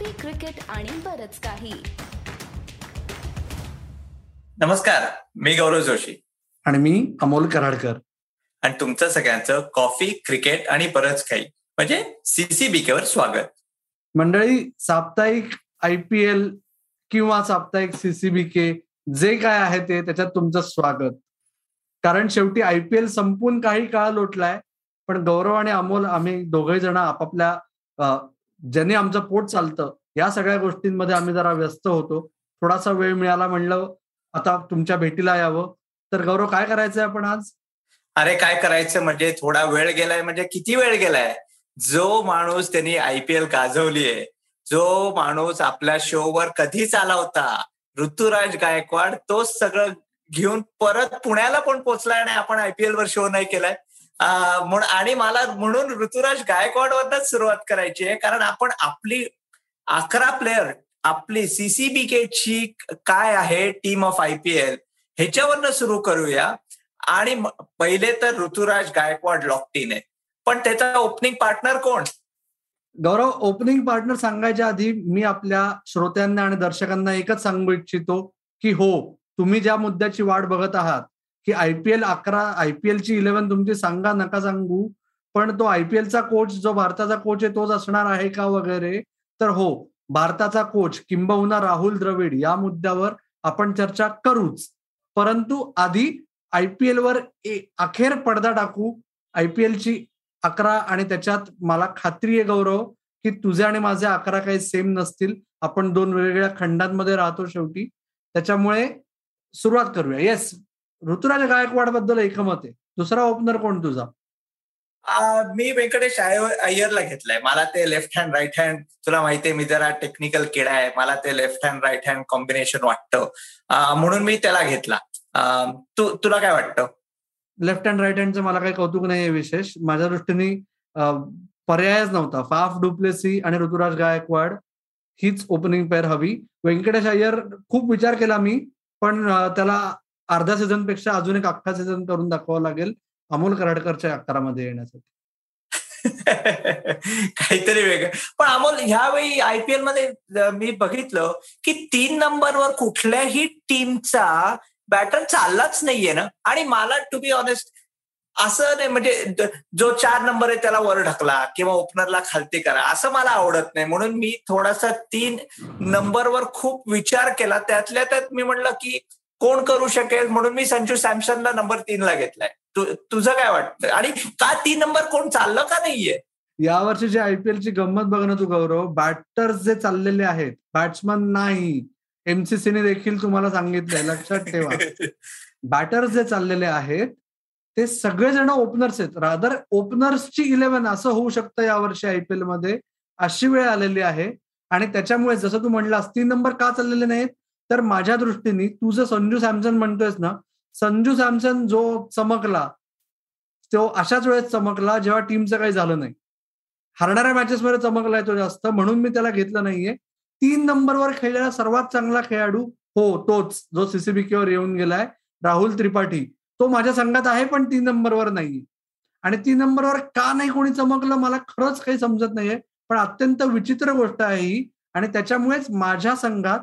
Coffee cricket आणि बरच काही. नमस्कार मी गौरव जोशी. आणि मी अमोल कराडकर. आणि तुमचं सगळ्यांचं कॉफी क्रिकेट आणि बरंच काही. म्हणजे सीसीबीकेवर स्वागत. मंडळी साप्ताहिक आय पी एल किंवा साप्ताहिक सीसीबीके जे काय आहे ते त्याच्यात तुमचं स्वागत. कारण शेवटी आय पी एल संपून काही काळ लोटलाय पण गौरव आणि अमोल आम्ही दोघे जण आपापल्या ज्याने आमचं पोट चालतं या सगळ्या गोष्टींमध्ये आम्ही जरा व्यस्त होतो. थोडासा वेळ मिळाला म्हणलं आता तुमच्या भेटीला यावं. तर गौरव काय करायचंय आपण आज? अरे काय करायचं म्हणजे थोडा वेळ गेलाय म्हणजे किती वेळ गेलाय? जो माणूस त्यांनी आयपीएल गाजवलीये जो माणूस आपल्या शोवर कधीच आला होता ऋतुराज गायकवाड तोच सगळं घेऊन परत पुण्याला पण पोहोचलाय आणि आपण आयपीएल वर शो नाही केलाय. आणि मला म्हणून ऋतुराज गायकवाड वरच सुरुवात करायची आहे. कारण आपण आपली अकरा प्लेअर आपली सीसीबीके ची काय आहे? टीम ऑफ आयपीएल ह्याच्यावरनं सुरू करूया. आणि पहिले तर ऋतुराज गायकवाड लॉकटीन आहे. पण त्याचा ओपनिंग पार्टनर कोण? गौरव ओपनिंग पार्टनर सांगायच्या आधी मी आपल्या श्रोत्यांना आणि दर्शकांना एकच सांगू इच्छितो की हो तुम्ही ज्या मुद्द्याची वाट बघत आहात की आयपीएल अकरा आयपीएलची इलेव्हन तुमची सांगा नका सांगू. पण तो आयपीएलचा कोच जो भारताचा कोच आहे तोच असणार आहे का वगैरे? तर हो भारताचा कोच किंबहुना राहुल द्रविड या मुद्द्यावर आपण चर्चा करूच. परंतु आधी आयपीएल वर अखेर पडदा टाकू. आयपीएलची अकरा आणि त्याच्यात मला खात्री आहे गौरव की तुझे आणि माझे अकरा काही सेम नसतील. आपण दोन वेगवेगळ्या खंडांमध्ये राहतो शेवटी. त्याच्यामुळे सुरुवात करूया. येस ऋतुराज गायकवाडबद्दल एकमत आहे. दुसरा ओपनर कोण तुझा? मी व्यंकटेश अय्यरला घेतलाय. मला ते लेफ्ट हँड राईट हँड तुला माहितीये मी जरा टेक्निकल किडा आहे. मला ते left hand right hand combination वाटतं. म्हणून मी त्याला घेतला. तू तुला काय वाटतं? लेफ्ट हँड राईट हँडचं मला काही कौतुक नाही आहे विशेष. माझ्या दृष्टीने पर्यायच नव्हता. फाफ डुप्लेसी आणि ऋतुराज गायकवाड हीच ओपनिंग पेअर हवी. व्यंकटेश अय्यर खूप विचार केला मी पण त्याला अर्धा सीझनपेक्षा अजून एक अख्खा सीझन करून दाखवावं लागेल. अमोल कराडकरच्या आकारामध्ये येण्यासाठी. काहीतरी वेगळं. पण अमोल ह्यावेळी आयपीएलमध्ये मी बघितलं की तीन नंबरवर कुठल्याही टीमचा बॅटर चाललाच नाहीये ना. आणि मला टू बी ऑनेस्ट असं नाही म्हणजे जो चार नंबर आहे त्याला वर ढकला किंवा ओपनरला खालती करा असं मला आवडत नाही. म्हणून मी थोडासा तीन नंबरवर खूप विचार केला. त्यातल्या त्यात मी म्हटलं की कोण करू शकेल म्हणून मी संजू सॅमसनला नंबर तीनला घेतलाय. तु- तुझं काय वाटतं? आणि का तीन नंबर कोण चाललं का नाहीये? यावर्षीची आयपीएलची गंमत बघ ना तू गौरव. बॅटर्स जे चाललेले आहेत बॅट्समन नाही. एमसीसीने देखील तुम्हाला सांगितलंय लक्षात ठेवा. बॅटर्स जे चाललेले आहेत ते सगळेजण ओपनर्स आहेत. रादर ओपनर्सची इलेव्हन असं होऊ शकतं यावर्षी आयपीएलमध्ये अशी वेळ आलेली आहे. आणि त्याच्यामुळे जसं तू म्हणलास तीन नंबर का चाललेले नाहीत? तर माझ्या दृष्टीने तू जर संजू सॅमसन म्हणतोयस ना संजू सॅमसन जो चमकला तो अशाच वेळेस चमकला जेव्हा टीमचं काही झालं नाही. हरणाऱ्या मॅचेसमध्ये चमकलाय तो जास्त म्हणून मी त्याला घेतलं नाहीये. तीन नंबरवर खेळलेला सर्वात चांगला खेळाडू हो तोच जो सीसीबीकेवर येऊन गेलाय राहुल त्रिपाठी. तो माझ्या संघात आहे पण तीन नंबरवर नाहीये. आणि तीन नंबरवर का नाही कोणी चमकलं मला खरंच काही समजत नाहीये. पण अत्यंत विचित्र गोष्ट आहे ही. आणि त्याच्यामुळेच माझ्या संघात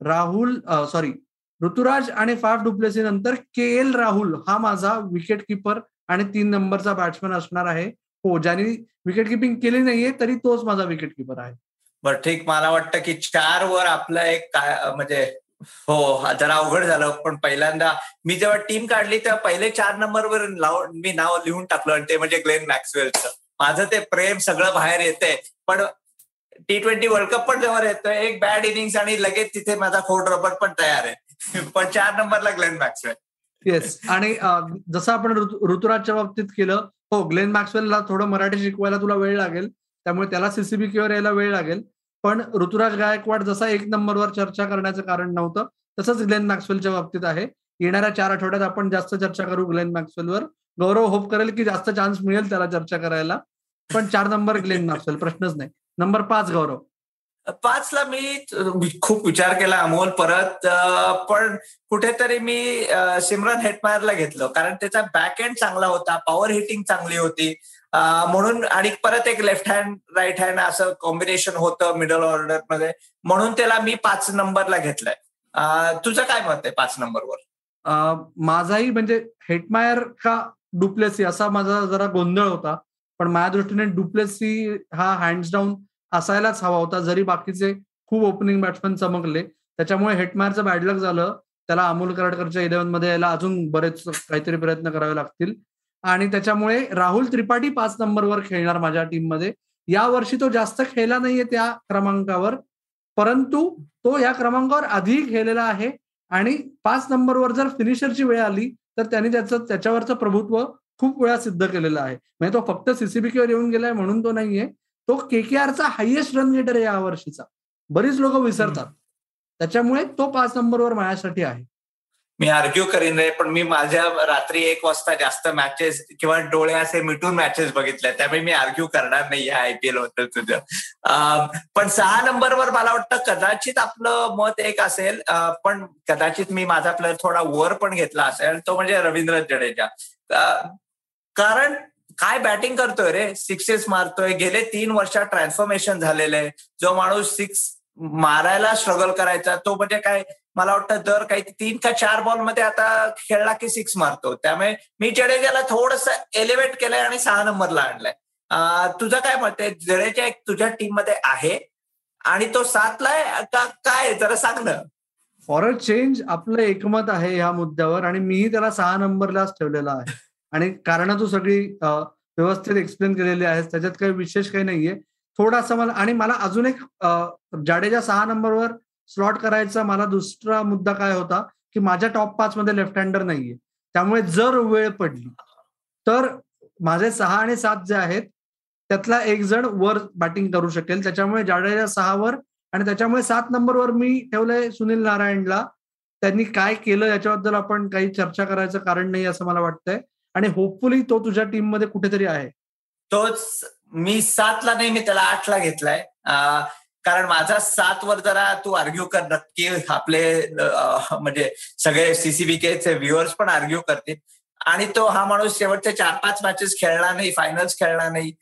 राहुल सॉरी ऋतुराज आणि फाफ डुप्लेसी नंतर के एल राहुल हा माझा विकेट किपर आणि तीन नंबरचा बॅट्समॅन असणार आहे. हो ज्यांनी विकेट किपिंग केली नाहीये तरी तोच माझा विकेट किपर आहे. बरं ठीक. मला वाटतं की चार वर आपलं एक काय म्हणजे हो जरा अवघड झालं पण पहिल्यांदा मी जेव्हा टीम काढली तेव्हा पहिले चार नंबरवर मी नाव लिहून टाकलं आणि ते म्हणजे ग्लेन मॅक्सवेलचं. माझं ते प्रेम सगळं बाहेर येते पण टी ट्वेंटी वर्ल्ड कप पण जवळ येतोय एक बॅड इनिंग्स आणि लगेच तिथे माझा खोड रबर पण तयार आहे. पण चार नंबरला ग्लेन मॅक्सवेल येस आणि जसं आपण ऋतुराजच्या बाबतीत केलं हो ग्लेन मॅक्सवेलला थोडं मराठी शिकवायला तुला वेळ लागेल त्यामुळे त्याला सीसीबी वर यायला वेळ लागेल. पण ऋतुराज गायकवाड जसा एक नंबरवर चर्चा करण्याचं कारण नव्हतं तसंच ग्लेन मॅक्सवेलच्या बाबतीत आहे. येणाऱ्या चार आठवड्यात आपण जास्त चर्चा करू ग्लेन मॅक्सवेलवर गौरव होप करेल की जास्त चान्स मिळेल त्याला चर्चा करायला. पण चार नंबर ग्लेन मॅक्सवेल प्रश्नच नाही. नंबर पाच गौरव. पाचला मी खूप विचार केला अमोल परत पण कुठेतरी मी सिमरन हेटमायरला घेतलं. कारण त्याचा बॅक एंड चांगला होता पॉवर हिटिंग चांगली होती. म्हणून आणि परत एक लेफ्ट हँड राईट हँड असं कॉम्बिनेशन होतं मिडल ऑर्डरमध्ये. म्हणून त्याला मी पाच नंबरला घेतलंय. तुझं काय मत आहे पाच नंबरवर? माझाही म्हणजे हेटमायर का डुप्लेसी असा माझा जरा गोंधळ होता. पण माझ्या दृष्टीने डुप्लेसी हा हँड्स डाऊन असायलाच हवा होता जरी बाकीचे खूप ओपनिंग बॅट्समॅन चमकले. त्याच्यामुळे हेटमायरचं बॅडलक झालं. त्याला अमोल कराडकरच्या इलेव्हनमध्ये यायला अजून बरेच काहीतरी प्रयत्न करावे लागतील. आणि त्याच्यामुळे राहुल त्रिपाठी पाच नंबरवर खेळणार माझ्या टीममध्ये या वर्षी तो जास्त खेळला नाहीये त्या क्रमांकावर परंतु तो या क्रमांकावर आधी खेळलेला आहे. आणि पाच नंबरवर जर फिनिशरची वेळ आली तर त्यांनी त्याचं त्याच्यावरचं प्रभुत्व खूप वेळा सिद्ध केलेला आहे. म्हणजे तो फक्त सीसीबीकेवर येऊन गेलाय म्हणून तो नाहीये. तो केकेआरचा हायएस्ट रन गेटर आहे या वर्षीचा. बरीच लोक विसरतात. त्याच्यामुळे तो पाच नंबरवर माझ्यासाठी आहे. मी आर्ग्यू करीन रे पण मी माझ्या रात्री एक वाजता जास्त मॅचेस किंवा डोळे असे मिटून मॅचेस बघितल्या त्यामुळे मी आर्ग्यू करणार नाही या आयपीएलबद्दल तुझं. पण सहा नंबरवर मला वाटतं कदाचित आपलं मत एक असेल. पण कदाचित मी माझा प्लेअर थोडा वर पण घेतला असेल तो म्हणजे रवींद्र जडेजा. कारण काय बॅटिंग करतोय रे? सिक्सेस मारतोय. गेले तीन वर्षात ट्रान्सफॉर्मेशन झालेलं आहे. जो माणूस सिक्स मारायला स्ट्रगल करायचा तो म्हणजे काय? मला वाटतं दर काही तीन का चार बॉलमध्ये आता खेळला की सिक्स मारतो. त्यामुळे मी जडेजाला थोडस एलिव्हेट केलंय आणि सहा नंबरला आणलाय. तुझं काय मत आहे? जडेजा एक तुझ्या टीममध्ये आहे आणि तो सातला का काय जरा सांग ना. फॉर अ चेंज आपलं एकमत आहे या मुद्द्यावर आणि मीही त्याला सहा नंबरलाच ठेवलेला आहे. आणि कारण तू सगळी व्यवस्थित एक्सप्लेन केलेली आहे त्याच्यात काही विशेष काही नाहीये. थोडासा मला आणि मला अजून एक जाडेजा सहा नंबरवर स्लॉट करायचा मला दुसरा मुद्दा काय होता की माझ्या टॉप पाच मध्ये लेफ्ट हँडर नाहीये. त्यामुळे जर वेळ पडली तर माझे सहा आणि सात जे आहेत त्यातला एक जण वर बॅटिंग करू शकेल. त्याच्यामुळे जाडेजा सहावर आणि त्याच्यामुळे सात नंबरवर मी ठेवलंय सुनील नारायणला. त्यांनी काय केलं याच्याबद्दल आपण काही चर्चा करायचं कारण नाही असं मला वाटतंय. आणि होपफुली तो तुझ्या टीममध्ये कुठेतरी आहे. तोच मी सातला नाही मी त्याला आठला घेतलाय. कारण माझा सात वर जरा तू आर्ग्यू कर नक्की आपले म्हणजे सगळे सीसीबीकेचे व्ह्युअर्स पण आर्ग्यू करतील. आणि तो हा माणूस शेवटचे चार पाच मॅचेस खेळला नाही फायनल्स खेळला नाही.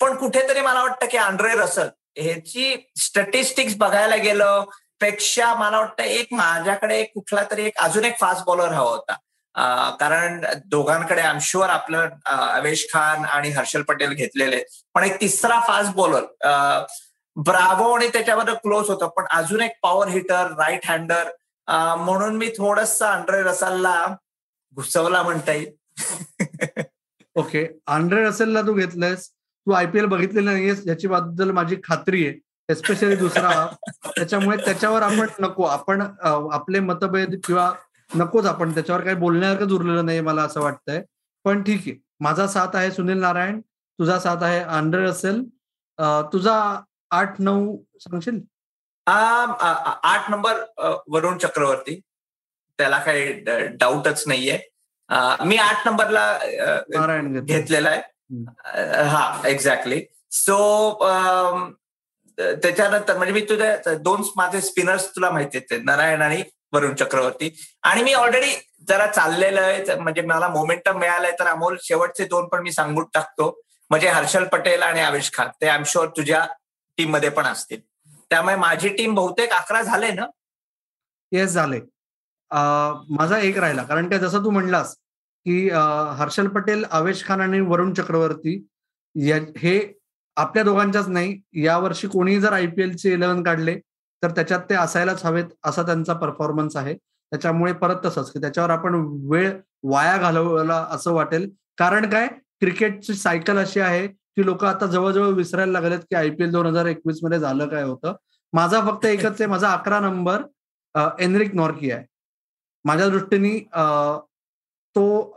पण कुठेतरी मला वाटतं की आंड्रे रसल ह्याची स्टॅटिस्टिक्स बघायला गेलं पेक्षा मला वाटतं एक माझ्याकडे कुठला तरी एक अजून एक फास्ट बॉलर हवा होता. कारण दोघांकडे आम शुअर आपलं अवेश खान आणि हर्षल पटेल घेतलेले. पण एक तिसरा फास्ट बॉलर ब्रावो आणि त्याच्यावर क्लोज होतं. पण अजून एक पॉवर हिटर राईट हँडर म्हणून मी थोडस अंड्रे रसलला घुसवला म्हणता येईल. ओके आंड्रे रसेलला तू घेतलंयस. तू आयपीएल बघितलेलं नाहीयेस याची बद्दल माझी खात्री आहे. एस्पेशली दुसरा. त्याच्यामुळे त्याच्यावर आपण नको. आपण आपले मतभेद किंवा नकोच आपण त्याच्यावर काही बोलण्यासारखं उरलेलं नाही मला असं वाटतंय. पण ठीक आहे. माझा साथ आहे सुनील नारायण तुझा साथ आहे आंड्रे असेल. तुझा आठ नऊ सांगशील? आठ नंबर वरुण चक्रवर्ती. त्याला काही डाऊटच नाहीये. मी आठ नंबरला नारायण घेतलेला आहे. हा एक्झॅक्टली सो त्याच्यानंतर म्हणजे मी तुझ्या दोन माझे स्पिनर्स तुला माहिती आहेत नारायण आणि वरुण चक्रवर्ती. आणि मी ऑलरेडी जरा चाललेलं आहे म्हणजे मला मोमेंटम मिळालंय तर अमोल शेवटचे दोन पण मी सांगून टाकतो. म्हणजे हर्षल पटेल आणि आविष खान ते आय एम शुअर तुझ्या टीममध्ये पण असतील. त्यामुळे माझी टीम बहुतेक अकरा झाले ना? येस झाले. माझा एक राहिला कारण ते जसं तू म्हणलास की हर्षल पटेल आवेश खान आणि वरुण चक्रवर्ती हे आपल्या दोघांच्याच नाही. यावर्षी कोणी जर आयपीएलचे इलेव्हन काढले तर त्याच्यात ते असायलाच हवेत असा त्यांचा परफॉर्मन्स आहे. त्याच्यामुळे परत तसंच की त्याच्यावर आपण वेळ वाया घालवला असं वाटेल. कारण काय? क्रिकेटची सायकल अशी आहे की लोक आता जवळजवळ विसरायला लागलेत की आयपीएल दोन हजार एकवीसमध्ये झालं काय होतं. माझा फक्त एकच आहे माझा अकरा नंबर एनरिक नॉर्की आहे. माझ्या दृष्टीने तो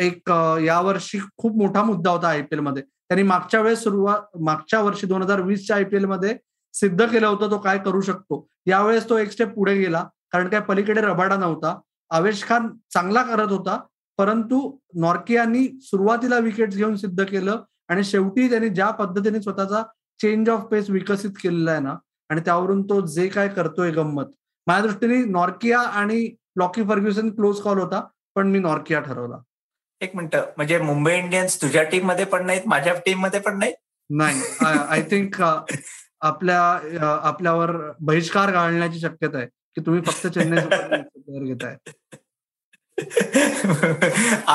एक यावर्षी खूप मोठा मुद्दा होता आयपीएलमध्ये. त्यांनी मागच्या वेळेस सुरुवात मागच्या वर्षी दोन हजार वीसच्या आयपीएलमध्ये सिद्ध केलं होतं तो काय करू शकतो? यावेळेस तो एक स्टेप पुढे गेला. कारण काय? पलीकडे रबाडा नव्हता. आवेश खान चांगला करत होता. परंतु नॉर्कियांनी सुरुवातीला विकेट घेऊन सिद्ध केलं आणि शेवटी त्यांनी ज्या पद्धतीने स्वतःचा चेंज ऑफ पेस विकसित केलेला आहे ना आणि त्यावरून तो जे काय करतोय गंमत. माझ्या दृष्टीने नॉर्किया आणि लॉकी फर्ग्युसन क्लोज कॉल होता पण मी नॉर्किया ठरवला. एक मिनिट. म्हणजे मुंबई इंडियन्स तुझ्या टीममध्ये पण नाहीत माझ्या टीममध्ये पण नाहीत? नाही. आय थिंक आपल्या आपल्यावर बहिष्कार घालण्याची शक्यता आहे की तुम्ही फक्त चेन्नई सुपर घेताय.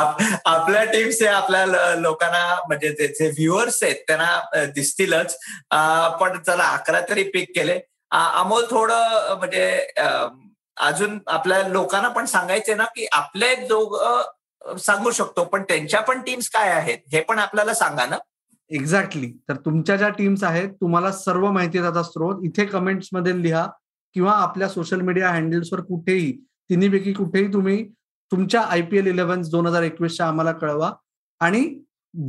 आपल्या टीम्सचे आपल्या लोकांना म्हणजे जे व्ह्युअर्स आहेत त्यांना दिसतीलच. पण चला अकरा तरी पिक केले. अमोल थोडं म्हणजे अजून आपल्या लोकांना पण सांगायचे ना की आपले दोघ सांगू शकतो पण त्यांच्या पण टीम्स काय आहेत हे पण आपल्याला सांगा ना. एक्झॅक्टली तर तुमच्या ज्या टीम्स आहेत तुम्हाला सर्व माहिती त्याचा स्रोत. इथे कमेंट्समध्ये लिहा किंवा आपल्या सोशल मीडिया हँडल्सवर कुठेही तिन्हीपैकी कुठेही तुम्ही तुमच्या आय पी एल इलेव्हन दोन हजार एकवीसच्या आम्हाला कळवा. आणि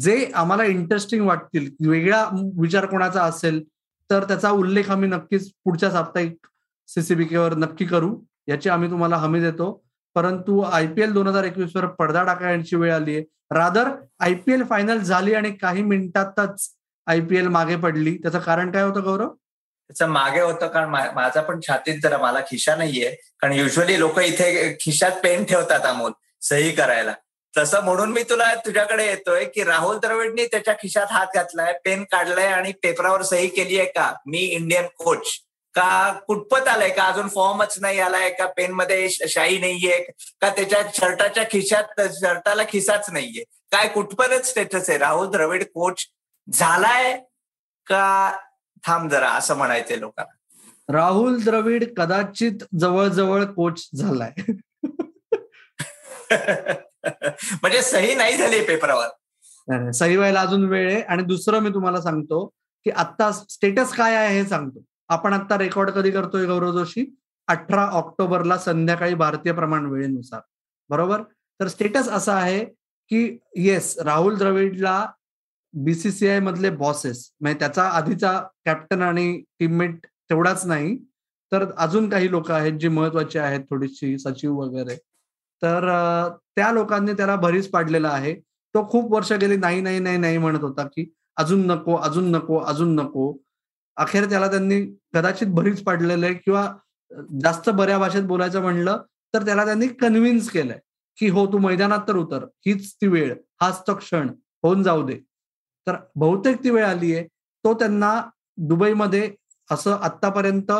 जे आम्हाला इंटरेस्टिंग वाटतील वेगळा विचार कोणाचा असेल तर त्याचा उल्लेख आम्ही नक्कीच पुढच्या साप्ताहिक सीसीबीकेवर नक्की करू. याची आम्ही तुम्हाला हमी देतो. परंतु आय पी एल दोन हजार एकवीस वर पडदा टाकायची वेळ आली आहे rather I P L final झाली आणि काही मिनिटातच आय पी एल मागे पडली. त्याचं कारण काय होतं गौरव? त्याचं मागे होतं कारण माझा पण छातीत जरा मला खिशा नाहीये. कारण युजली लोक इथे खिशात पेन ठेवतात अमोल सही करायला. तसं म्हणून मी तुला तुझ्याकडे येतोय की राहुल द्रविडनी त्याच्या खिशात हात घातलाय पेन काढलाय आणि पेपरावर सही केली आहे का? मी इंडियन कोच का कुटपत आलाय? का अजून फॉर्मच नाही आलाय? का पेन मध्ये शाई नाहीये? का त्याच्या शर्टाच्या खिशात शर्टाला खिसाच नाहीये? काय कुठपर्यंत स्टेटस आहे? राहुल द्रविड कोच झालाय का? थांब जरा असं म्हणायचंय लोकांना. राहुल द्रविड कदाचित जवळजवळ कोच झालाय. म्हणजे सही नाही झाली पेपरावर. सही व्हायला अजून वेळ आहे. आणि दुसरं मी तुम्हाला सांगतो की आता स्टेटस काय आहे हे सांगतो. आपण आता रेकॉर्ड कधी करतोय गौरव जोशी? अठरा ऑक्टोबरला संध्याकाळी भारतीय प्रमाण वेळेनुसार. बरोबर? तर स्टेटस असा आहे की येस राहुल द्रविडला बीसीसीआय मधले बॉसेस म्हणजे त्याचा आधीचा कॅप्टन आणि टीममेट तेवढाच नाही. तर अजून काही लोक आहेत जी महत्वाची आहेत थोडीशी सचिव वगैरे. तर त्या लोकांनी त्याला भरीस पाडलेला आहे. तो खूप वर्ष गेली नाही नाही नाही नाही म्हणत होता की अजून नको अजून नको अजून नको. अखेर त्याला त्यांनी कदाचित भरीच पाडलेलं आहे किंवा जास्त बऱ्या भाषेत बोलायचं म्हणलं तर त्याला त्यांनी कन्व्हिन्स केलंय की हो तू मैदानात तर उतर. हीच ती वेळ हाच तो क्षण. होऊन जाऊ दे. तर बहुतेक ती वेळ आली आहे तो त्यांना दुबईमध्ये असं आतापर्यंत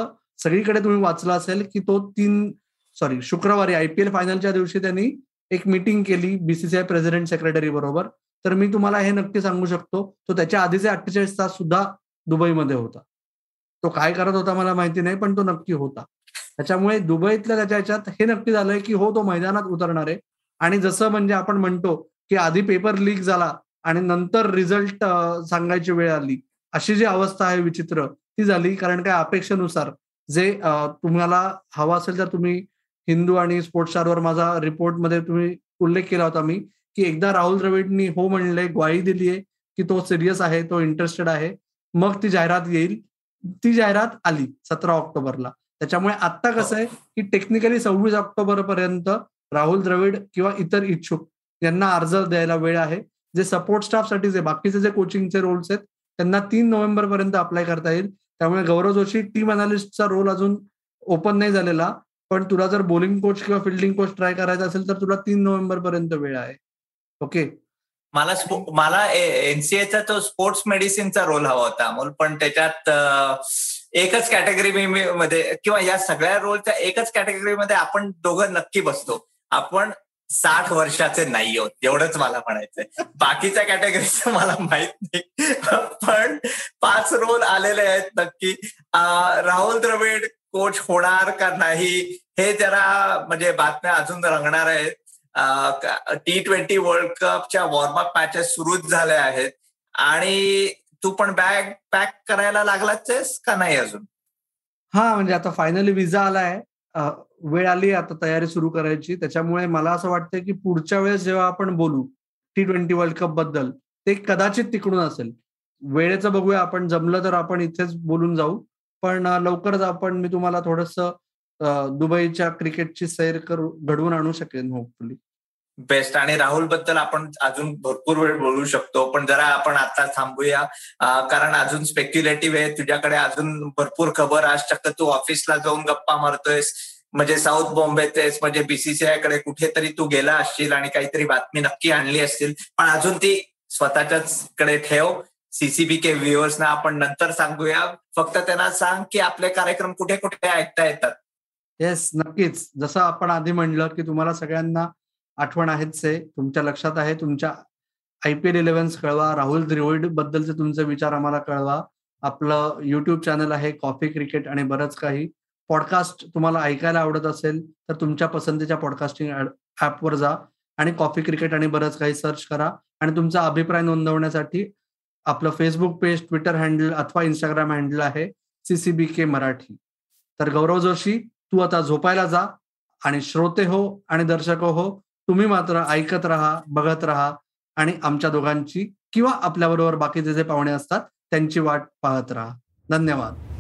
सगळीकडे तुम्ही वाचलं असेल की तो तीन सॉरी शुक्रवारी आयपीएल फायनलच्या दिवशी त्यांनी एक मिटिंग केली बीसीसीआय प्रेसिडेंट सेक्रेटरी बरोबर. तर मी तुम्हाला हे नक्की सांगू शकतो. तो त्याच्या आधीचे अठ्ठेचाळीस तास सुद्धा दुबईमध्ये होता. तो काय करत होता मला माहिती नाही पण तो नक्की होता. त्याच्यामुळे दुबईतल्या त्याच्या ह्याच्यात हे नक्की झालंय की हो तो मैदानात उतरणार आहे. आणि जसं म्हणजे आपण म्हणतो की आधी पेपर लीक झाला आणि नंतर रिझल्ट सांगायची वेळ आली अशी जी अवस्था आहे विचित्र ती झाली. कारण काय अपेक्षेनुसार जे तुम्हाला हवा असेल तर तुम्ही हिंदू आणि स्पोर्ट्स स्टारवर माझा रिपोर्टमध्ये तुम्ही उल्लेख केला होता मी की एकदा राहुल द्रविडनी हो म्हणले ग्वाही दिली आहे की तो सिरियस आहे तो इंटरेस्टेड आहे. मग ती जाहिरात येईल. ती जाहिरात आली सतरा ऑक्टोबरला. त्याच्यामुळे आता कसं आहे की टेक्निकली सव्वीस ऑक्टोबर पर्यंत राहुल द्रविड किंवा इतर इच्छुक यांना अर्ज द्यायला वेळ आहे. जे सपोर्ट स्टाफसाठी जे बाकीचे जे कोचिंगचे रोल्स आहेत त्यांना तीन नोव्हेंबर पर्यंत अप्लाय करता येईल. त्यामुळे गौरव जोशी टीम अनालिस्टचा रोल अजून ओपन नाही झालेला. पण तुला जर बॉलिंग कोच किंवा फिल्डिंग कोच ट्राय करायचा असेल तर तुला तीन नोव्हेंबर पर्यंत वेळ आहे. ओके मला मला एनसीएचा तो स्पोर्ट्स मेडिसिनचा रोल हवा होता अमोल पण त्याच्यात एकच कॅटेगरी मध्ये किंवा या सगळ्या रोलच्या एकच कॅटेगरीमध्ये आपण दोघं नक्की बसतो. आपण साठ वर्षाचे नाही होत एवढंच मला म्हणायचंय. बाकीच्या कॅटेगरीचं मला माहीत नाही. पण पाच रोल आलेले आहेत नक्की. राहुल द्रविड कोच होणार का नाही हे जरा म्हणजे बातम्या अजून रंगणार आहेत. टी ट्वेंटी वर्ल्ड कपच्या वॉर्मअप मॅचेस सुरूच झाल्या आहेत. आणि तू पण बॅग पॅक करायला लागलाच का नाही अजून? हा म्हणजे आता फायनली विजा आलाय. वेळ आली आता तयारी सुरू करायची. त्याच्यामुळे मला असं वाटतं की पुढच्या वेळेस जेव्हा आपण बोलू टी ट्वेंटी वर्ल्ड कपबद्दल ते कदाचित तिकडून असेल. वेळेचं बघूया. आपण जमलं तर आपण इथेच बोलून जाऊ. पण लवकरच आपण मी तुम्हाला थोडंसं दुबईच्या क्रिकेटची सैर करू घडवून आणू शकेन होपफुली बेस्ट आणि राहुलबद्दल आपण अजून भरपूर वेळ बोलू शकतो पण जरा आपण आता थांबूया. कारण अजून स्पेक्युलेटिव्ह आहे तुझ्याकडे अजून भरपूर खबर. आज चक्क तू ऑफिसला जाऊन गप्पा मारतोयस म्हणजे साऊथ बॉम्बेत आहेस म्हणजे बीसीसीआयकडे कुठेतरी तू गेला असशील आणि काहीतरी बातमी नक्की आणली असतील पण अजून ती स्वतःच्याच कडे ठेव. सीसीबी के व्ह्युअर्सना आपण नंतर सांगूया. फक्त त्यांना सांग की आपले कार्यक्रम कुठे कुठे ऐकता येतात. येस नक्कीच. जसं आपण आधी म्हणलं की तुम्हाला सगळ्यांना आठवण आहेच आहे. तुमच्या लक्षात आहे. तुमच्या आयपीएल इलेव्हन्स कळवा. राहुल द्रिविड बद्दलचे तुमचे विचार आम्हाला कळवा. आपलं युट्यूब चॅनल आहे कॉफी क्रिकेट आणि बरंच काही. पॉडकास्ट तुम्हाला ऐकायला आवडत असेल तर तुमच्या पसंतीच्या पॉडकास्टिंग ऍपवर जा आणि कॉफी क्रिकेट आणि बरंच काही सर्च करा. आणि तुमचा अभिप्राय नोंदवण्यासाठी आपलं फेसबुक पेज ट्विटर हँडल अथवा इंस्टाग्राम हँडल आहे सीसीबी के मराठी. तर गौरव जोशी तू आता झोपायला जा आणि श्रोते हो आणि दर्शक हो तुम्ही मात्र ऐकत राहा बघत राहा आणि आमच्या दोघांची किंवा आपल्याबरोबर बाकीचे जे पाहुणे असतात त्यांची वाट पाहत राहा. धन्यवाद.